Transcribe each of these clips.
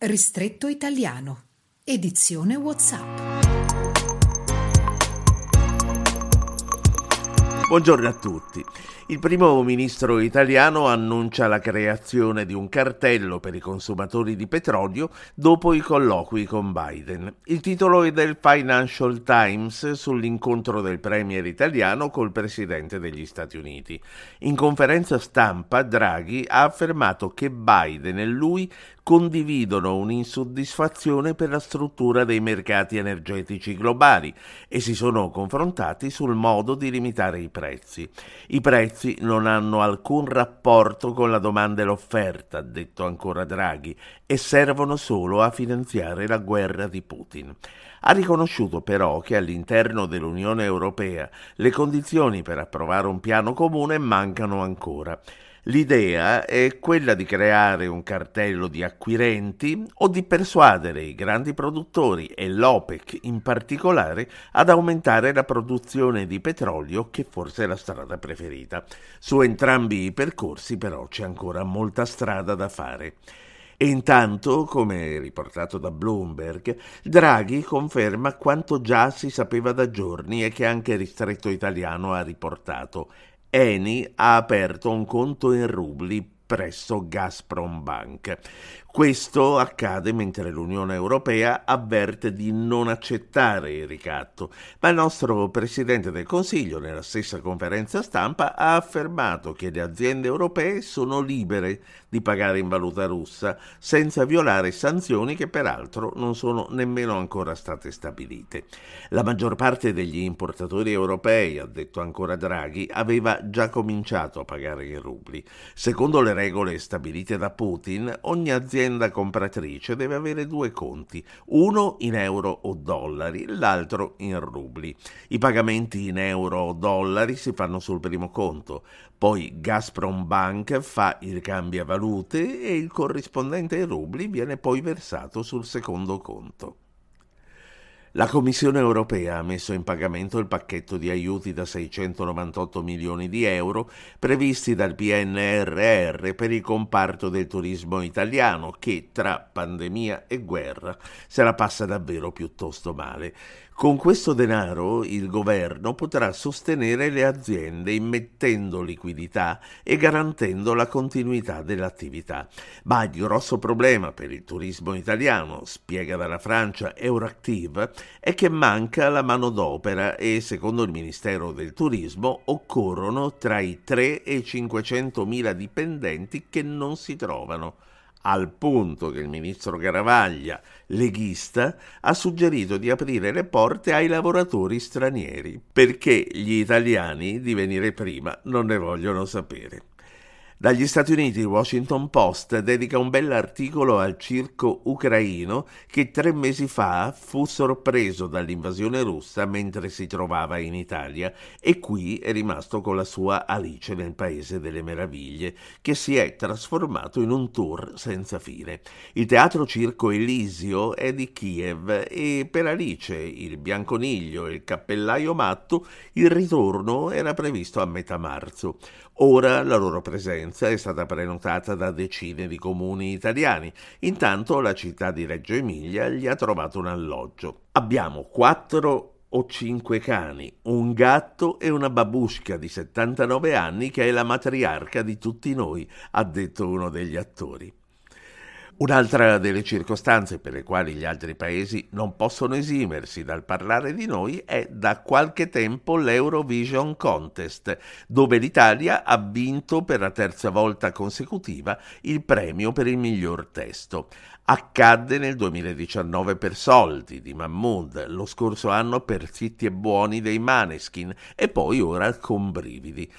Ristretto italiano. Edizione WhatsApp. Buongiorno a tutti. Il primo ministro italiano annuncia la creazione di un cartello per i consumatori di petrolio dopo i colloqui con Biden. Il titolo è del Financial Times sull'incontro del premier italiano col presidente degli Stati Uniti. In conferenza stampa Draghi ha affermato che Biden e lui condividono un'insoddisfazione per la struttura dei mercati energetici globali e si sono confrontati sul modo di limitare i prezzi. I prezzi non hanno alcun rapporto con la domanda e l'offerta, ha detto ancora Draghi, e servono solo a finanziare la guerra di Putin. Ha riconosciuto però che all'interno dell'Unione Europea le condizioni per approvare un piano comune mancano ancora. L'idea è quella di creare un cartello di acquirenti o di persuadere i grandi produttori e l'OPEC in particolare ad aumentare la produzione di petrolio che forse è la strada preferita. Su entrambi i percorsi però c'è ancora molta strada da fare. E intanto, come riportato da Bloomberg, Draghi conferma quanto già si sapeva da giorni e che anche ristretto italiano ha riportato. Eni ha aperto un conto in rubli presso Gazprom Bank. Questo accade mentre l'Unione Europea avverte di non accettare il ricatto, ma il nostro Presidente del Consiglio nella stessa conferenza stampa ha affermato che le aziende europee sono libere di pagare in valuta russa senza violare sanzioni che peraltro non sono nemmeno ancora state stabilite. La maggior parte degli importatori europei, ha detto ancora Draghi, aveva già cominciato a pagare in rubli. Secondo le regole stabilite da Putin, ogni azienda compratrice deve avere due conti, uno in euro o dollari, l'altro in rubli. I pagamenti in euro o dollari si fanno sul primo conto, poi Gazprom Bank fa il cambiavalute e il corrispondente in rubli viene poi versato sul secondo conto. La Commissione europea ha messo in pagamento il pacchetto di aiuti da 698 milioni di euro previsti dal PNRR per il comparto del turismo italiano che tra pandemia e guerra se la passa davvero piuttosto male. Con questo denaro il governo potrà sostenere le aziende immettendo liquidità e garantendo la continuità dell'attività. Ma il grosso problema per il turismo italiano, spiega dalla Francia Euractiv, è che manca la manodopera e, secondo il Ministero del Turismo, occorrono tra i 3 e i 500 mila dipendenti che non si trovano al punto che il ministro Garavaglia, leghista, ha suggerito di aprire le porte ai lavoratori stranieri, perché gli italiani di venire prima non ne vogliono sapere. Dagli Stati Uniti il Washington Post dedica un bell'articolo al circo ucraino che tre mesi fa fu sorpreso dall'invasione russa mentre si trovava in Italia e qui è rimasto con la sua Alice nel Paese delle Meraviglie, che si è trasformato in un tour senza fine. Il teatro circo Elisio è di Kiev e per Alice, il bianconiglio e il cappellaio matto il ritorno era previsto a metà marzo. Ora la loro presenza è stata prenotata da decine di comuni italiani. Intanto la città di Reggio Emilia gli ha trovato un alloggio. Abbiamo quattro o cinque cani, un gatto e una babushka di 79 anni che è la matriarca di tutti noi, ha detto uno degli attori. Un'altra delle circostanze per le quali gli altri paesi non possono esimersi dal parlare di noi è da qualche tempo l'Eurovision Contest, dove l'Italia ha vinto per la terza volta consecutiva il premio per il miglior testo. Accadde nel 2019 per Soldi di Mahmood, lo scorso anno per Zitti e Buoni dei Maneskin e poi ora con Brividi.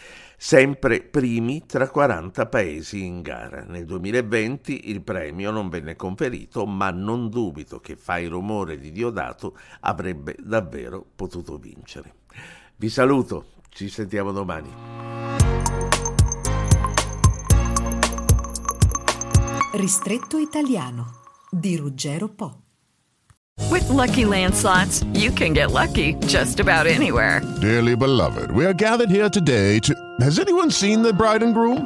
sempre primi tra 40 paesi in gara. Nel 2020 il premio non venne conferito, ma non dubito che Fai rumore di Diodato avrebbe davvero potuto vincere. Vi saluto, ci sentiamo domani. Ristretto italiano di Ruggero Po. With lucky landslots, you can get lucky just about anywhere. Dearly beloved, we are gathered here today to. Has anyone seen the bride and groom?